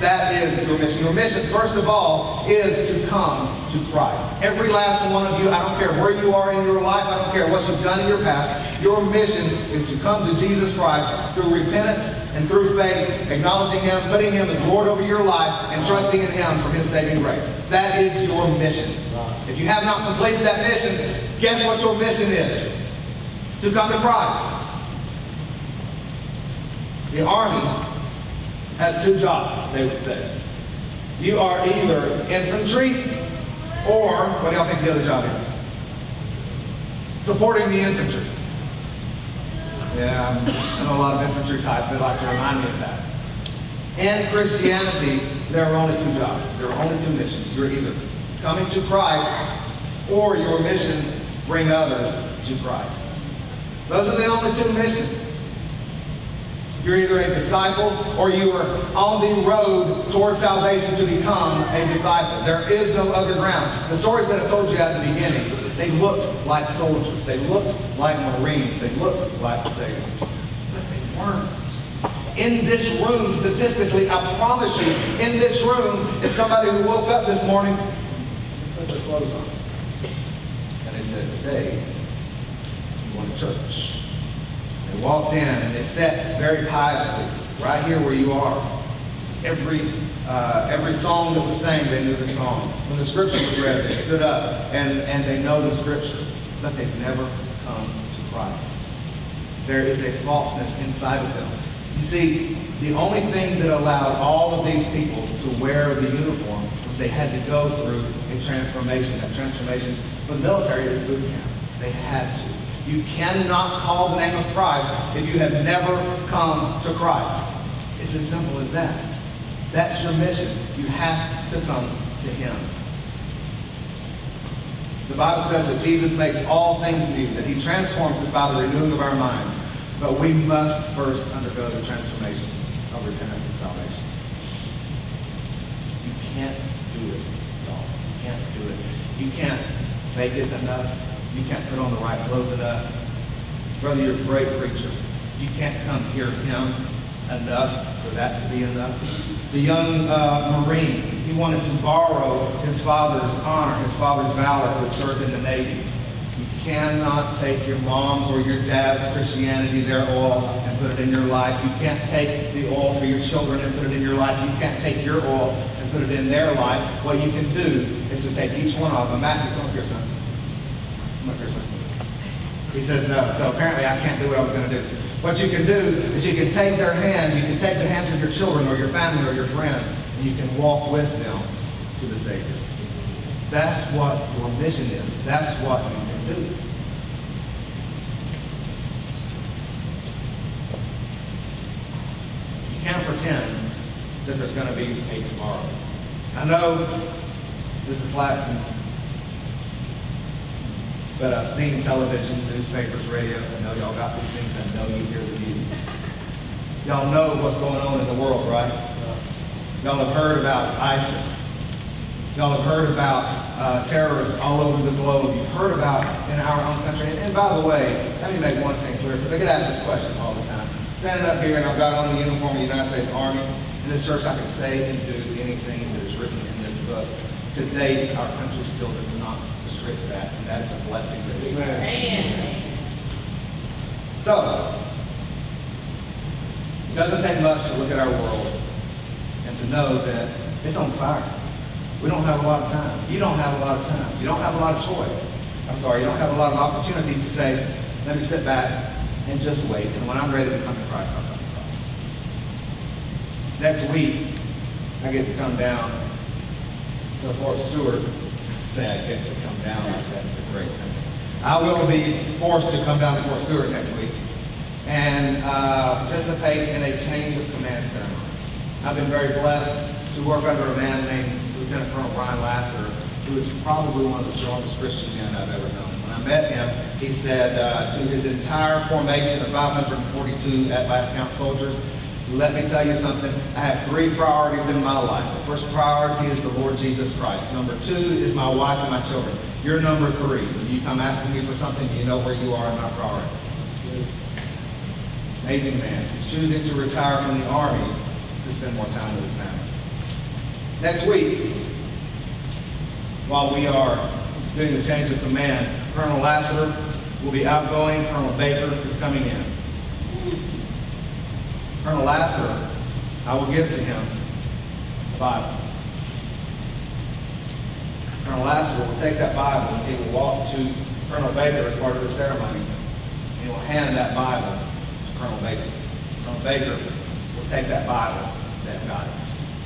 that is your mission. Your mission, first of all, is to come to Christ. Every last one of you, I don't care where you are in your life, I don't care what you've done in your past, your mission is to come to Jesus Christ through repentance and through faith, acknowledging Him, putting Him as Lord over your life, and trusting in Him for His saving grace. That is your mission. If you have not completed that mission, guess what your mission is? To come to Christ. The army has two jobs, they would say. You are either infantry or, what do y'all think the other job is? Supporting the infantry. Yeah, I know a lot of infantry types that like to remind me of that. In Christianity, there are only two jobs. There are only two missions. You're either coming to Christ or your mission, bring others to Christ. Those are the only two missions. You're either a disciple or you are on the road towards salvation to become a disciple. There is no other ground. The stories that I told you at the beginning, they looked like soldiers. They looked like Marines. They looked like sailors. But they weren't. In this room, statistically, I promise you, in this room is somebody who woke up this morning, put their clothes on. And they said, today, I'm going to church. They walked in and they sat very piously right here where you are. Every uh, every song that was sang, they knew the song. When the scripture was read, they stood up and, and they know the scripture, but they've never come to Christ. There is a falseness inside of them. You see, the only thing that allowed all of these people to wear the uniform was they had to go through a transformation. That transformation for the military is boot camp. They had to. You cannot call the name of Christ if you have never come to Christ. It's as simple as that. That's your mission. You have to come to Him. The Bible says that Jesus makes all things new, that He transforms us by the renewing of our minds. But we must first undergo the transformation of repentance and salvation. You can't do it, y'all. You can't do it. You can't fake it enough. You can't put on the right clothes enough. Brother, you're a great preacher. You can't come hear him enough for that to be enough. The young uh, Marine, he wanted to borrow his father's honor, his father's valor who had served in the Navy. You cannot take your mom's or your dad's Christianity, their oil, and put it in your life. You can't take the oil for your children and put it in your life. You can't take your oil and put it in their life. What you can do is to take each one of them. Matthew, come up here, son. Come up here, son. He says no. So apparently I can't do what I was going to do. What you can do is you can take their hand, you can take the hands of your children or your family or your friends, and you can walk with them to the Savior. That's what your mission is. That's what you can do. You can't pretend that there's going to be a tomorrow. I know this is classy, but I've seen television, newspapers, radio. I know y'all got these things. I know you hear the news. Y'all know what's going on in the world, right? Y'all have heard about ISIS. Y'all have heard about uh, terrorists all over the globe. You've heard about in our own country. And, and by the way, let me make one thing clear, because I get asked this question all the time. Standing up here and I've got on the uniform of the United States Army. In this church, I can say and do anything that is written in this book. To date, our country still does not that, and that is a blessing that we have. So, it doesn't take much to look at our world and to know that it's on fire. We don't have a lot of time. You don't have a lot of time. You don't have a lot of choice. I'm sorry, you don't have a lot of opportunity to say, let me sit back and just wait. And when I'm ready to come to Christ, I'll come to Christ. Next week, I get to come down to Fort Stewart. Say I get to down, that's a great thing. I will be forced to come down to Fort Stewart next week and uh, participate in a change of command ceremony. I've been very blessed to work under a man named Lieutenant Colonel Brian Lasser, who is probably one of the strongest Christian men I've ever known. When I met him, he said uh, to his entire formation of 542 at last count soldiers, let me tell you something. I have three priorities in my life. The first priority is the Lord Jesus Christ. Number two is my wife and my children. You're number three. When you come asking me for something, you know where you are in my priorities. Amazing man. He's choosing to retire from the Army to spend more time with his family. Next week, while we are doing the change of command, Colonel Lassiter will be outgoing. Colonel Baker is coming in. Colonel Lasser, I will give to him the Bible. Colonel Lasser will take that Bible and he will walk to Colonel Baker as part of the ceremony. And he will hand that Bible to Colonel Baker. Colonel Baker will take that Bible and say, I've got it.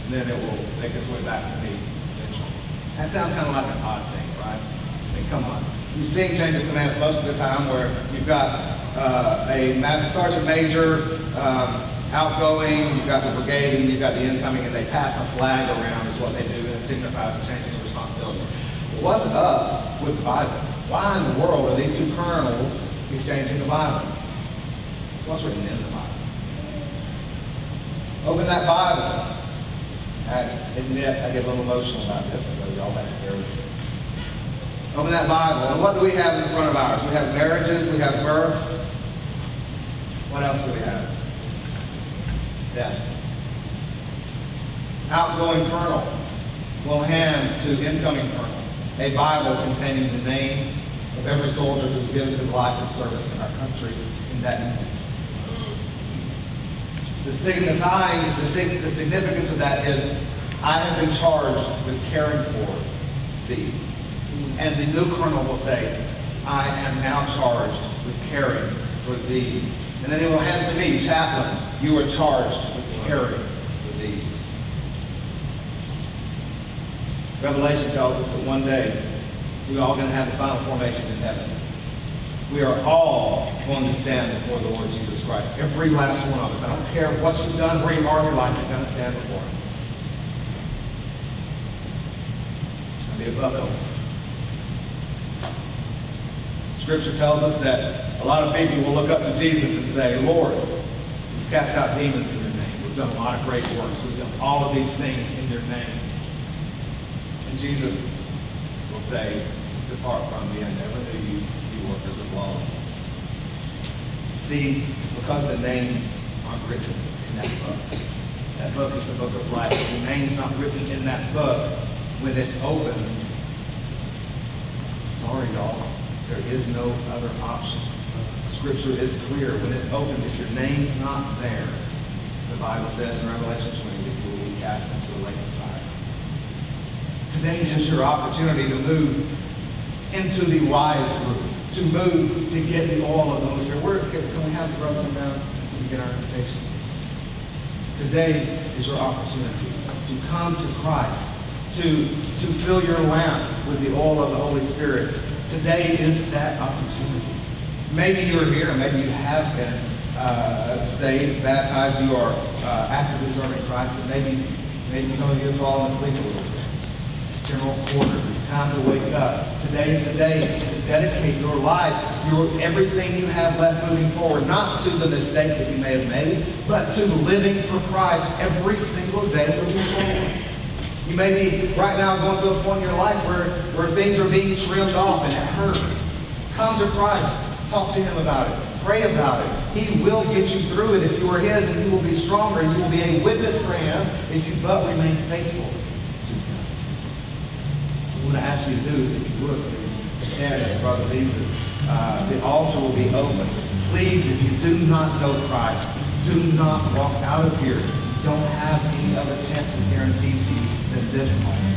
And then it will make its way back to me eventually. That sounds kind of like an odd thing, right? I mean, come on. You've seen change of commands most of the time where you've got uh, a master sergeant major um, outgoing, you've got the brigade, and you've got the incoming, and they pass a flag around is what they do, and it signifies a change of. What's up with the Bible? Why in the world are these two colonels exchanging the Bible? It's what's written in the Bible. Open that Bible. I admit I get a little emotional about this, so y'all have to with me. Open that Bible. And what do we have in front of ours? We have marriages, we have births. What else do we have? Death. Outgoing colonel will hand to incoming colonel a Bible containing the name of every soldier who's given his life in service to our country in that moment. The signifying, the, the significance of that is, I have been charged with caring for these. And the new colonel will say, I am now charged with caring for these. And then he will hand to me, chaplain, you are charged with caring for these. Revelation tells us that one day we're all going to have the final formation in heaven. We are all going to stand before the Lord Jesus Christ. Every last one of us. I don't care what you've done, where you are in your life, you're going to stand before Him. It's going to be a. Scripture tells us that a lot of people will look up to Jesus and say, Lord, we've cast out demons in your name. We've done a lot of great works. We've done all of these things in your name. Jesus will say, Depart from me, I never knew you, you workers of lawlessness. See, it's because the names aren't written in that book. That book is the book of life. The name's not written in that book. When it's open, sorry, y'all, there is no other option. Scripture is clear. When it's open, if your name's not there, the Bible says in Revelation 20 that you will be cast into a lake of fire. Today is your opportunity to move into the wise group, to move to get the all of those here. Where, can, we have the brother come down to begin our invitation? Today is your opportunity to come to Christ, to, to fill your lamp with the oil of the Holy Spirit. Today is that opportunity. Maybe you're here, and maybe you have been uh, saved, baptized, you are uh, actively serving Christ, but maybe, maybe some of you have fallen asleep a little general quarters. It's time to wake up. Today is the day to dedicate your life, your everything you have left moving forward, not to the mistake that you may have made, but to living for Christ every single day moving forward. You may be right now going through a point in your life where, where things are being trimmed off and it hurts. Come to Christ. Talk to Him about it. Pray about it. He will get you through it if you are His, and you will be stronger. You will be a witness for Him if you but remain faithful to Him. What I'm going to ask you to do is, if you would, please stand as the brother leads us. Uh, the altar will be open. Please, if you do not know Christ, do not walk out of here. You don't have any other chances guaranteed to you than this moment.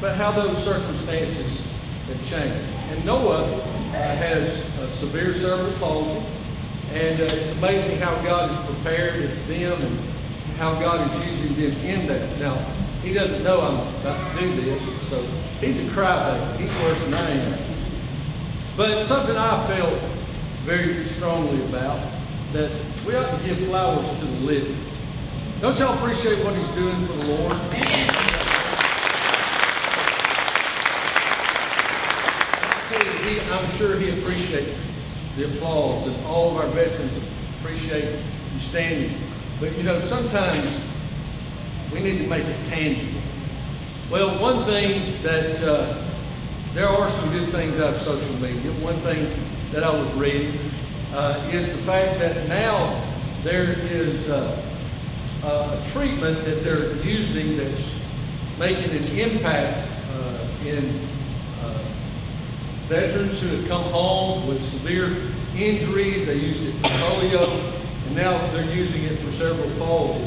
But how those circumstances have changed. And Noah uh, has a severe cerebral palsy, and uh, it's amazing how God has prepared them and how God is using them in that. Now, he doesn't know I'm about to do this, so he's a crybaby. He's worse than I am. But something I felt very strongly about that we ought to give flowers to the living. Don't y'all appreciate what he's doing for the Lord? I tell you, he, I'm sure he appreciates the applause, and all of our veterans appreciate you standing. But you know, sometimes we need to make it tangible. Well, one thing that uh, there are some good things out of social media. One thing that I was reading uh, is the fact that now there is uh, a treatment that they're using that's making an impact uh, in veterans who have come home with severe injuries. They used it for polio, and now they're using it for cerebral palsy.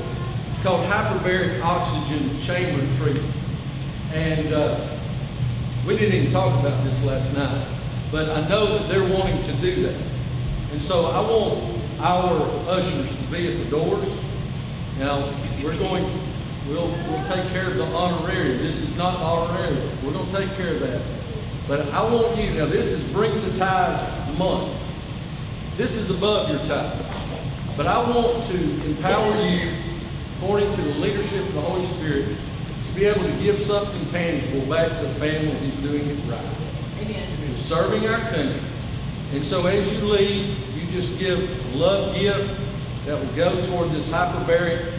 It's called hyperbaric oxygen chamber treatment. And uh, we didn't even talk about this last night, but I know that they're wanting to do that. And so I want our ushers to be at the doors. Now, we're going, we'll, we'll take care of the honorarium. This is not honorarium. We're going to take care of that. But I want you, now this is Bring the Tithe month. This is above your tithe. But I want to empower you, according to the leadership of the Holy Spirit, to be able to give something tangible back to the family who's doing it right. Amen. Who's serving our country. And so as you leave, you just give a love gift that will go toward this hyperbaric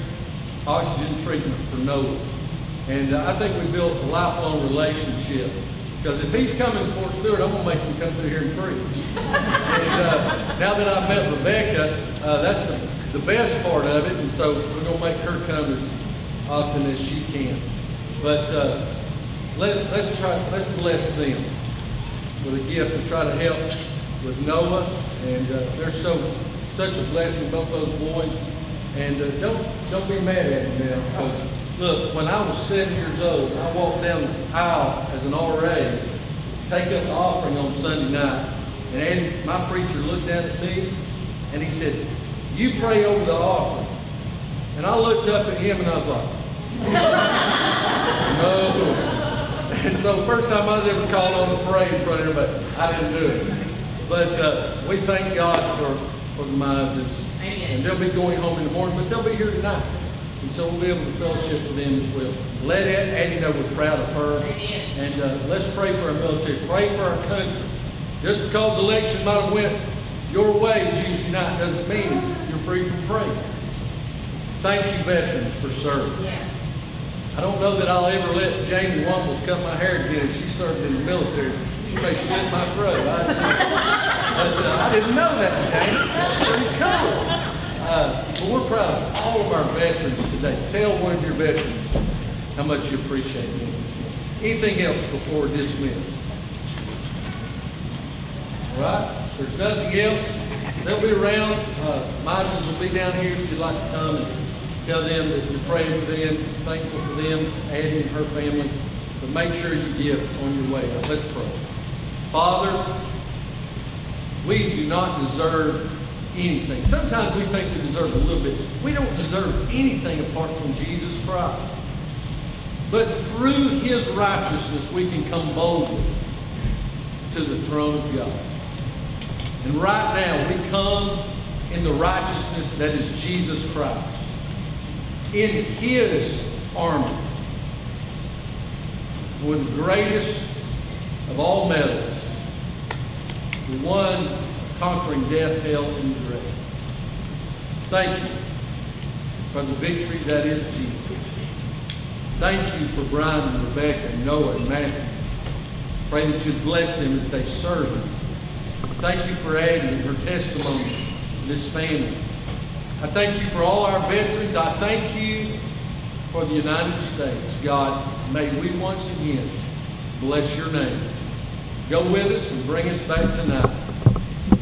oxygen treatment for Noah. And uh, I think we built a lifelong relationship. Because if he's coming to Fort Stewart, I'm going to make him come through here and preach. and uh, now that I've met Rebecca, uh, that's the, the best part of it. And so we're going to make her come as often as she can. But uh, let, let's try, let's bless them with a gift to try to help with Noah. And uh, they're so such a blessing, both those boys. And uh, don't don't be mad at me now, look, when I was seven years old, I walked down the aisle as an RA, to take up the offering on Sunday night, and Eddie, my preacher looked down at me, and he said, "You pray over the offering." And I looked up at him, and I was like, "No." And so first time I was ever called on to pray in front of everybody, I didn't do it. But uh, we thank God for, for the Mileses. And they'll be going home in the morning, but they'll be here tonight. And so we'll be able to fellowship with them as well. Let Addie know we're proud of her. And uh, let's pray for our military. Pray for our country. Just because the election might have went your way Tuesday night doesn't mean you're free from pray. Thank you, veterans, for serving. I don't know that I'll ever let Jamie Wumbles cut my hair again if she served in the military. She may slit my throat. I, but uh, I didn't know that, Jamie. That's pretty cool. Uh, but we're proud of all of our veterans today. Tell one of your veterans how much you appreciate them. Anything else before dismissed? All right? If there's nothing else, they'll be around. Uh, will be down here if you'd like to come and tell them that you're praying for them, thankful for them, Addie and her family. But make sure you give on your way. Now, let's pray. Father, we do not deserve anything. Sometimes we think we deserve a little bit. We don't deserve anything apart from Jesus Christ. But through his righteousness, we can come boldly to the throne of God. And right now, we come in the righteousness that is Jesus Christ. In his army, with the greatest of all medals, the one conquering death, hell, and the grave. Thank you for the victory that is Jesus. Thank you for Brian and Rebecca Noah and Matthew. Pray that you bless them as they serve you. Thank you for Addie and her testimony, this family. I thank you for all our veterans. I thank you for the United States. God, may we once again bless your name. Go with us and bring us back tonight